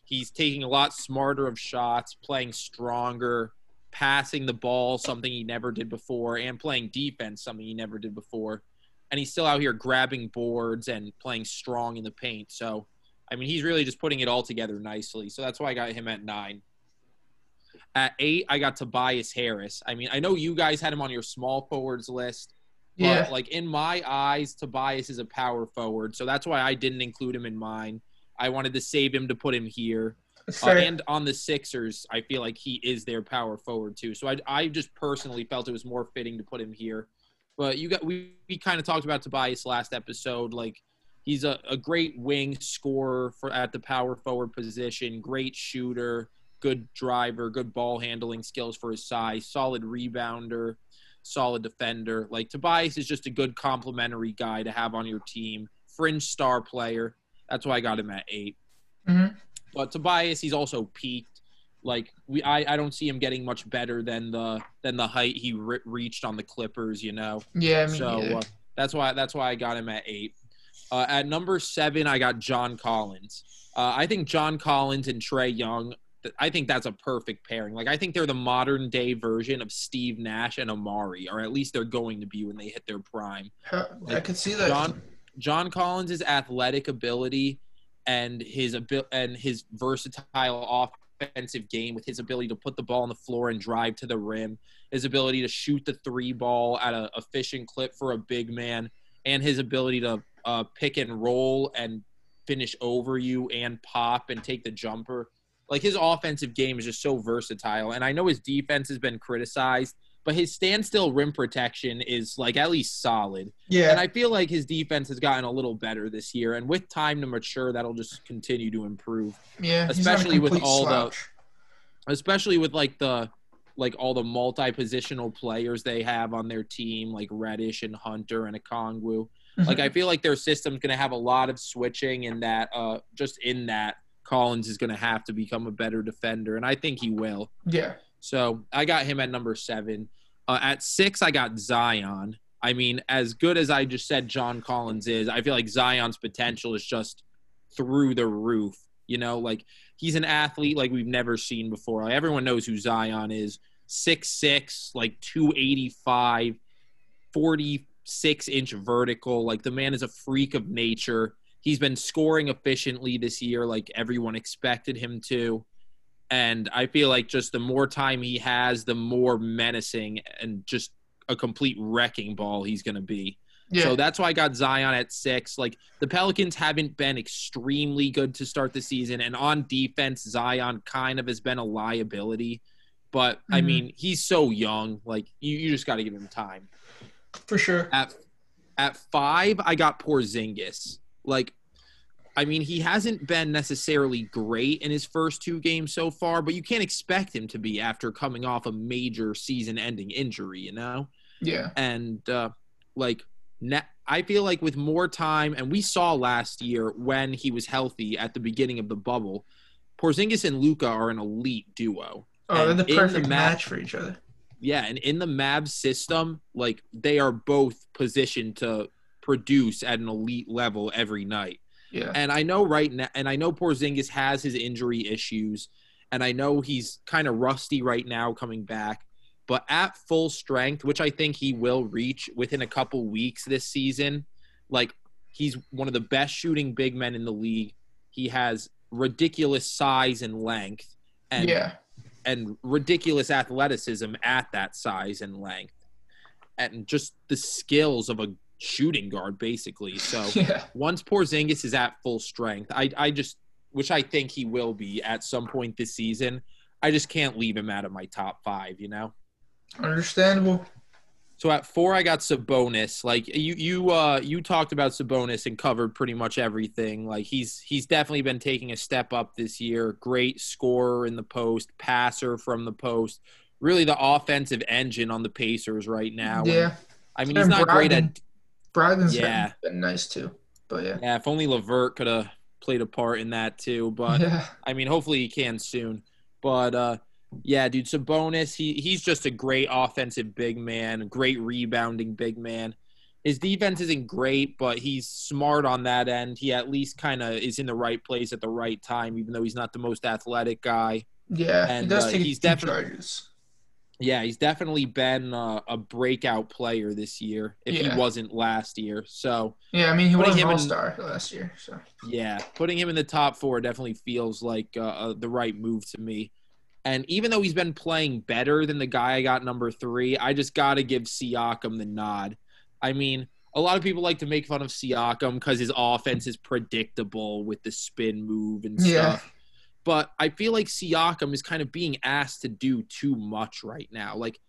he's taking a lot smarter of shots, playing stronger, passing the ball, something he never did before, and playing defense, something he never did before. And he's still out here grabbing boards and playing strong in the paint. So, I mean, he's really just putting it all together nicely. So that's why I got him at nine. At eight, I got Tobias Harris. I mean, I know you guys had him on your small forwards list. But yeah. like in my eyes, Tobias is a power forward, so that's why I didn't include him in mine. I wanted to save him to put him here. Uh, and on the Sixers, I feel like he is their power forward too. So I, I just personally felt it was more fitting to put him here. But you got we, we kind of talked about Tobias last episode. Like he's a, a great wing scorer for at the power forward position, great shooter, good driver, good ball handling skills for his size, solid rebounder, solid defender. Like Tobias is just a good complementary guy to have on your team. Fringe star player. That's why I got him at eight. Mhm. But Tobias, he's also peaked. Like we, I, I don't see him getting much better than the than the height he re- reached on the Clippers. You know. Yeah. Me So uh, that's why that's why I got him at eight. Uh, at number seven, I got John Collins. Uh, I think John Collins and Trae Young. th- I think that's a perfect pairing. Like I think they're the modern day version of Steve Nash and Amar'e, or at least they're going to be when they hit their prime. I like, could see that. John John Collins' athletic ability and his abil- and his versatile offensive game with his ability to put the ball on the floor and drive to the rim, his ability to shoot the three ball at a efficient clip for a big man, and his ability to uh, pick and roll and finish over you and pop and take the jumper. Like his offensive game is just so versatile, and I know his defense has been criticized, but his standstill rim protection is like at least solid. yeah. And I feel like his defense has gotten a little better this year, and with time to mature, that'll just continue to improve. yeah. he's not a especially with all the- Especially with like the like all the multi-positional players they have on their team, like Reddish and Hunter and Okongwu. Like I feel like their system's going to have a lot of switching, and that uh, just in that Collins is going to have to become a better defender, and I think he will. yeah. So I got him at number seven. Uh, at six, I got Zion. I mean, as good as I just said John Collins is, I feel like Zion's potential is just through the roof. You know, like he's an athlete like we've never seen before. Like, everyone knows who Zion is. Six six, like 285, 46 inch vertical. Like the man is a freak of nature. He's been scoring efficiently this year, like everyone expected him to. And I feel like just the more time he has, the more menacing and just a complete wrecking ball he's going to be. Yeah. So that's why I got Zion at six. Like the Pelicans haven't been extremely good to start the season, and on defense, Zion kind of has been a liability. But I Mhm. mean, he's so young. Like you, you just got to give him time. for sure. At at five, I got Porzingis. Like, I mean, he hasn't been necessarily great in his first two games so far, but you can't expect him to be after coming off a major season-ending injury. You know Yeah. and uh, like ne- I feel like with more time, and we saw last year when he was healthy at the beginning of the bubble, Porzingis and Luka are an elite duo. Oh, And they're the in the perfect match for each other. Yeah, and in the Mavs system, like they are both positioned to produce at an elite level every night. Yeah. And I know right now, and I know Porzingis has his injury issues, and I know he's kind of rusty right now coming back. But at full strength, which I think he will reach within a couple weeks this season, like he's one of the best shooting big men in the league. He has ridiculous size and length, and yeah. and ridiculous athleticism at that size and length, and just the skills of a shooting guard, basically. So Yeah. once Porzingis is at full strength, I I just which I think he will be at some point this season. I just can't leave him out of my top five, you know. Understandable. So at four, I got Sabonis. Like you, you, uh, you talked about Sabonis and covered pretty much everything. Like he's he's definitely been taking a step up this year. Great scorer in the post, passer from the post. Really, the offensive engine on the Pacers right now. And, Yeah. I mean he's not great at. Brogdon's Yeah. been, nice too. But yeah. Yeah, if only Levert could have played a part in that too. But yeah. I mean, hopefully he can soon. But uh, yeah, dude, Sabonis, he he's just a great offensive big man, great rebounding big man. His defense isn't great, but he's smart on that end. He at least kind of is in the right place at the right time, even though he's not the most athletic guy. Yeah. And, he does uh, take he's definitely- charges. Yeah, he's definitely been uh, a breakout player this year. If Yeah. he wasn't last year, so Yeah, I mean he was an all star last year, so Yeah, putting him in the top four definitely feels like uh, uh, the right move to me. And even though he's been playing better than the guy I got number three, I just got to give Siakam the nod. I mean, a lot of people like to make fun of Siakam because his offense is predictable with the spin move and Yeah. But I feel like Siakam is kind of being asked to do too much right now. Like,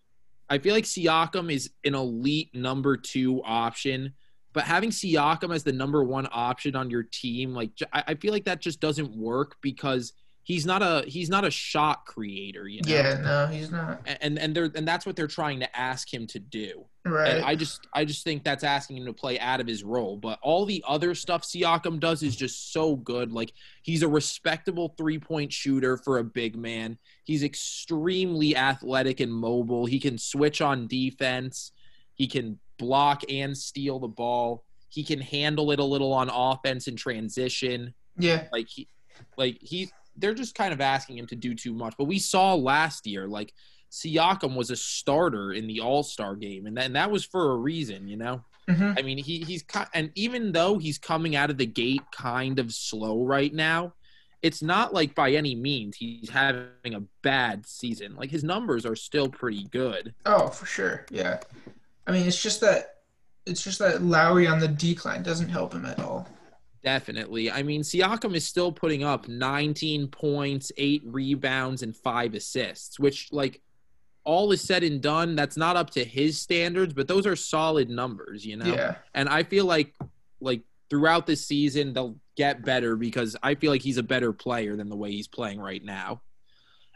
I feel like Siakam is an elite number two option, but having Siakam as the number one option on your team, like I feel like that just doesn't work because he's not a he's not a shot creator, you know. yeah, no, he's not. And and they're and that's what they're trying to ask him to do. Right. And I just I just think that's asking him to play out of his role. But all the other stuff Siakam does is just so good. Like he's a respectable three point shooter for a big man. He's extremely athletic and mobile. He can switch on defense. He can block and steal the ball. He can handle it a little on offense and transition yeah. like he like he they're just kind of asking him to do too much but we saw last year like Siakam was a starter in the All-Star game and that, and that was for a reason you know hmm I mean he he's and even though he's coming out of the gate kind of slow right now it's not like by any means he's having a bad season like his numbers are still pretty good Oh, for sure. Yeah. I mean, it's just that it's just that Lowry on the decline doesn't help him at all. Definitely. I mean, Siakam is still putting up 19 points, eight rebounds, and five assists, which, like, all is said and done, that's not up to his standards, but those are solid numbers, you know? Yeah. And I feel like, like, throughout this season, they'll get better because I feel like he's a better player than the way he's playing right now.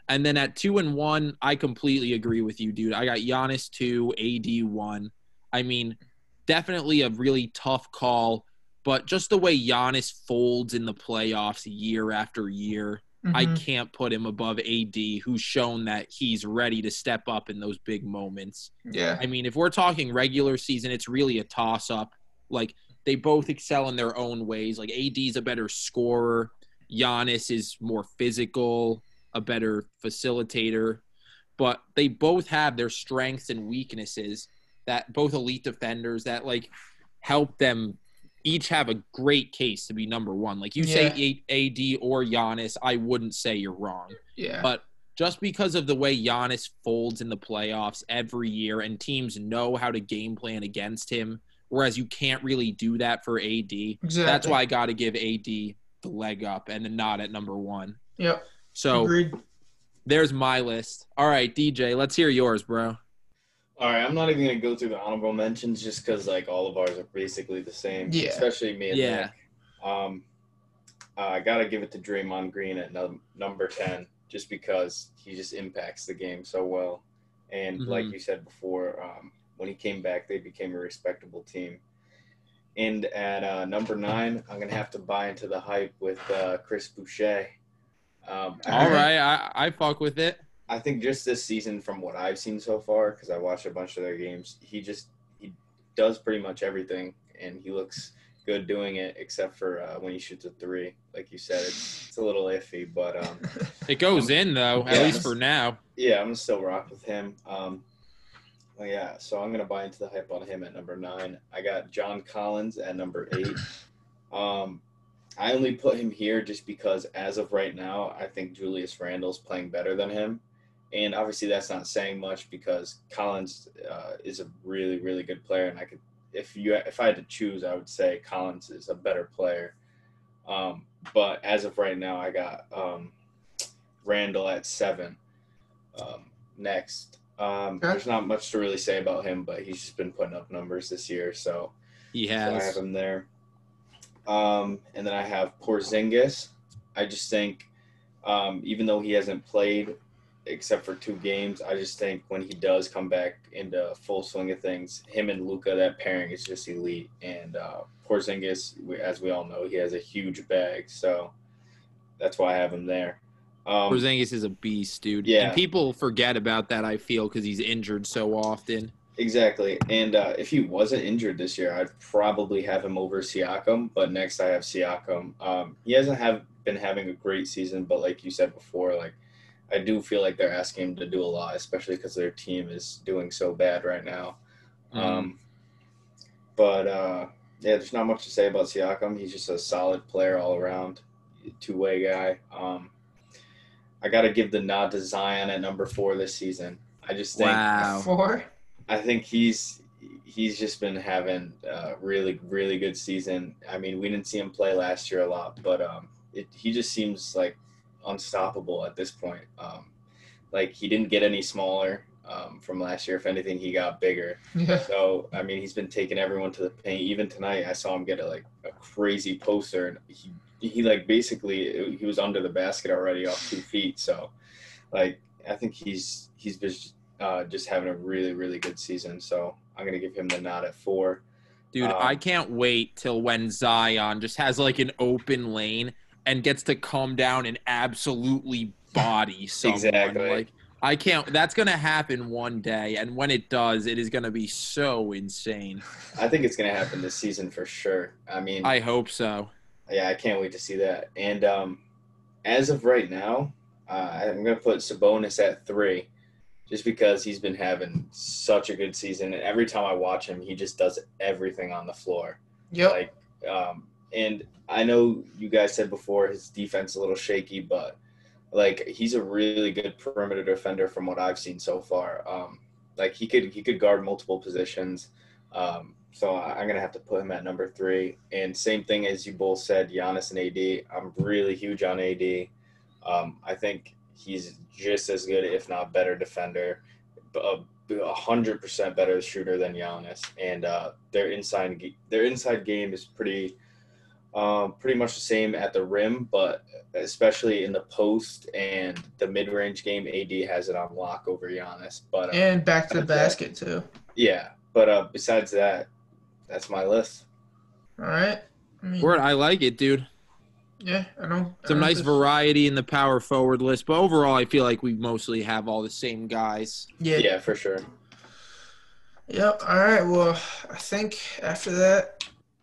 And then at two and one, I completely agree with you, dude. I got Giannis two, AD one. I mean, definitely a really tough call, but just the way Giannis folds in the playoffs year after year, I Mhm. can't put him above AD, who's shown that he's ready to step up in those big moments. yeah. I mean, if we're talking regular season, it's really a toss up. Like they both excel in their own ways. Like AD's a better scorer. Giannis is more physical, a better facilitator, but they both have their strengths and weaknesses that both elite defenders that like help them each have a great case to be number one. Like you say AD or Giannis, I wouldn't say you're wrong. Yeah. But just because of the way Giannis folds in the playoffs every year and teams know how to game plan against him, whereas you can't really do that for AD. exactly. That's why I got to give AD the leg up and the nod at number one. Yep. So Agreed. there's my list. All right, DJ, let's hear yours, bro. All right, I'm not even gonna go through the honorable mentions just because like all of ours are basically the same. Yeah. Especially me and Yeah. Nick. Um, uh, I gotta give it to Draymond Green at num- number ten, just because he just impacts the game so well. And like Mhm. you said before, um, when he came back, they became a respectable team. And at uh, number nine, I'm gonna have to buy into the hype with uh, Chris Boucher. Um, All right, I, I fuck with it. I think just this season, from what I've seen so far, because I watched a bunch of their games, he just he does pretty much everything, and he looks good doing it, except for uh, when he shoots a three. Like you said, it's, it's a little iffy, but um, It goes in though, at least for now. yeah, I'm gonna still rock with him. Um, well, yeah, so I'm gonna buy into the hype on him at number nine. I got John Collins at number eight. Um, I only put him here just because, as of right now, I think Julius Randle's playing better than him, and obviously that's not saying much because Collins uh, is a really, really good player, and I could, if you, if I had to choose, I would say Collins is a better player. Um, but as of right now, I got um, Randle at seven. Um, next, um, Okay. there's not much to really say about him, but he's just been putting up numbers this year, so, He so I have has. him there. Um, and then I have Porzingis. I just think, um, even though he hasn't played except for two games, I just think when he does come back into full swing of things, him and Luka, that pairing is just elite. And uh, Porzingis, as we all know, he has a huge bag, so that's why I have him there. Um, Porzingis is a beast, dude. Yeah. And people forget about that, I feel, because he's injured so often. Exactly. And uh, if he wasn't injured this year, I'd probably have him over Siakam. But next, I have Siakam. Um, he hasn't have been having a great season, but like you said before, like I do feel like they're asking him to do a lot, especially because their team is doing so bad right now. Um, but uh, yeah, there's not much to say about Siakam. He's just a solid player all around, two way guy. Um, I got to give the nod to Zion at number four this season. I just think Wow. Four. I think he's he's just been having a really really good season. I mean, we didn't see him play last year a lot, but um, it, he just seems like unstoppable at this point. Um, like he didn't get any smaller um, from last year. If anything, he got bigger. Yeah. So I mean, he's been taking everyone to the paint. Even tonight, I saw him get a, like a crazy poster, and he he like basically he was under the basket already off two feet. So like I think he's he's just uh, just having a really really good season. So I'm gonna give him the nod at four. Dude, Um, I can't wait till when Zion just has like an open lane and gets to come down and absolutely body someone. Exactly. Like I can't that's gonna happen one day, and when it does, it is gonna be so insane. I think it's gonna happen this season for sure. I mean, I hope so. yeah, I can't wait to see that. And um, as of right now, uh, I'm gonna put Sabonis at three, just because he's been having such a good season. And every time I watch him, he just does everything on the floor. Yeah. Like, um, and I know you guys said before his defense a little shaky, but like he's a really good perimeter defender from what I've seen so far. Um, like he could he could guard multiple positions. Um, so I'm gonna have to put him at number three. And same thing as you both said, Giannis and AD. I'm really huge on AD. Um, I think he's just as good, if not better, defender. A hundred percent better shooter than Giannis, and uh, their inside their inside game is pretty um, pretty much the same at the rim, but especially in the post and the mid range game, AD has it on lock over Giannis. But uh, And back to the Okay. basket too. yeah, but uh, besides that, that's my list. All right. I mean, Word, I like it, dude. yeah, I don't. Some I don't nice dis- variety in the power forward list, but overall, I feel like we mostly have all the same guys. Yeah. Yeah, for sure. Yep. All right. Well, I think after that,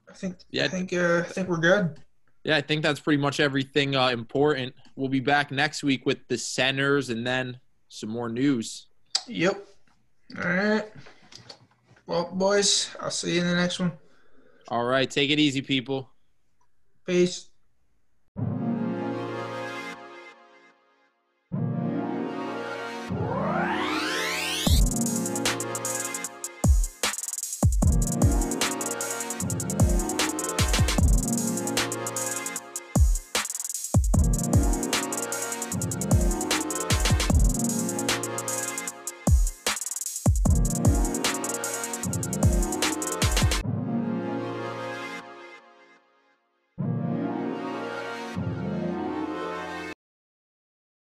I think Yeah. I think uh, I think we're good. Yeah, I think that's pretty much everything uh, important. We'll be back next week with the centers and then some more news. Yep. All right. Well, boys, I'll see you in the next one. All right, take it easy, people. Peace.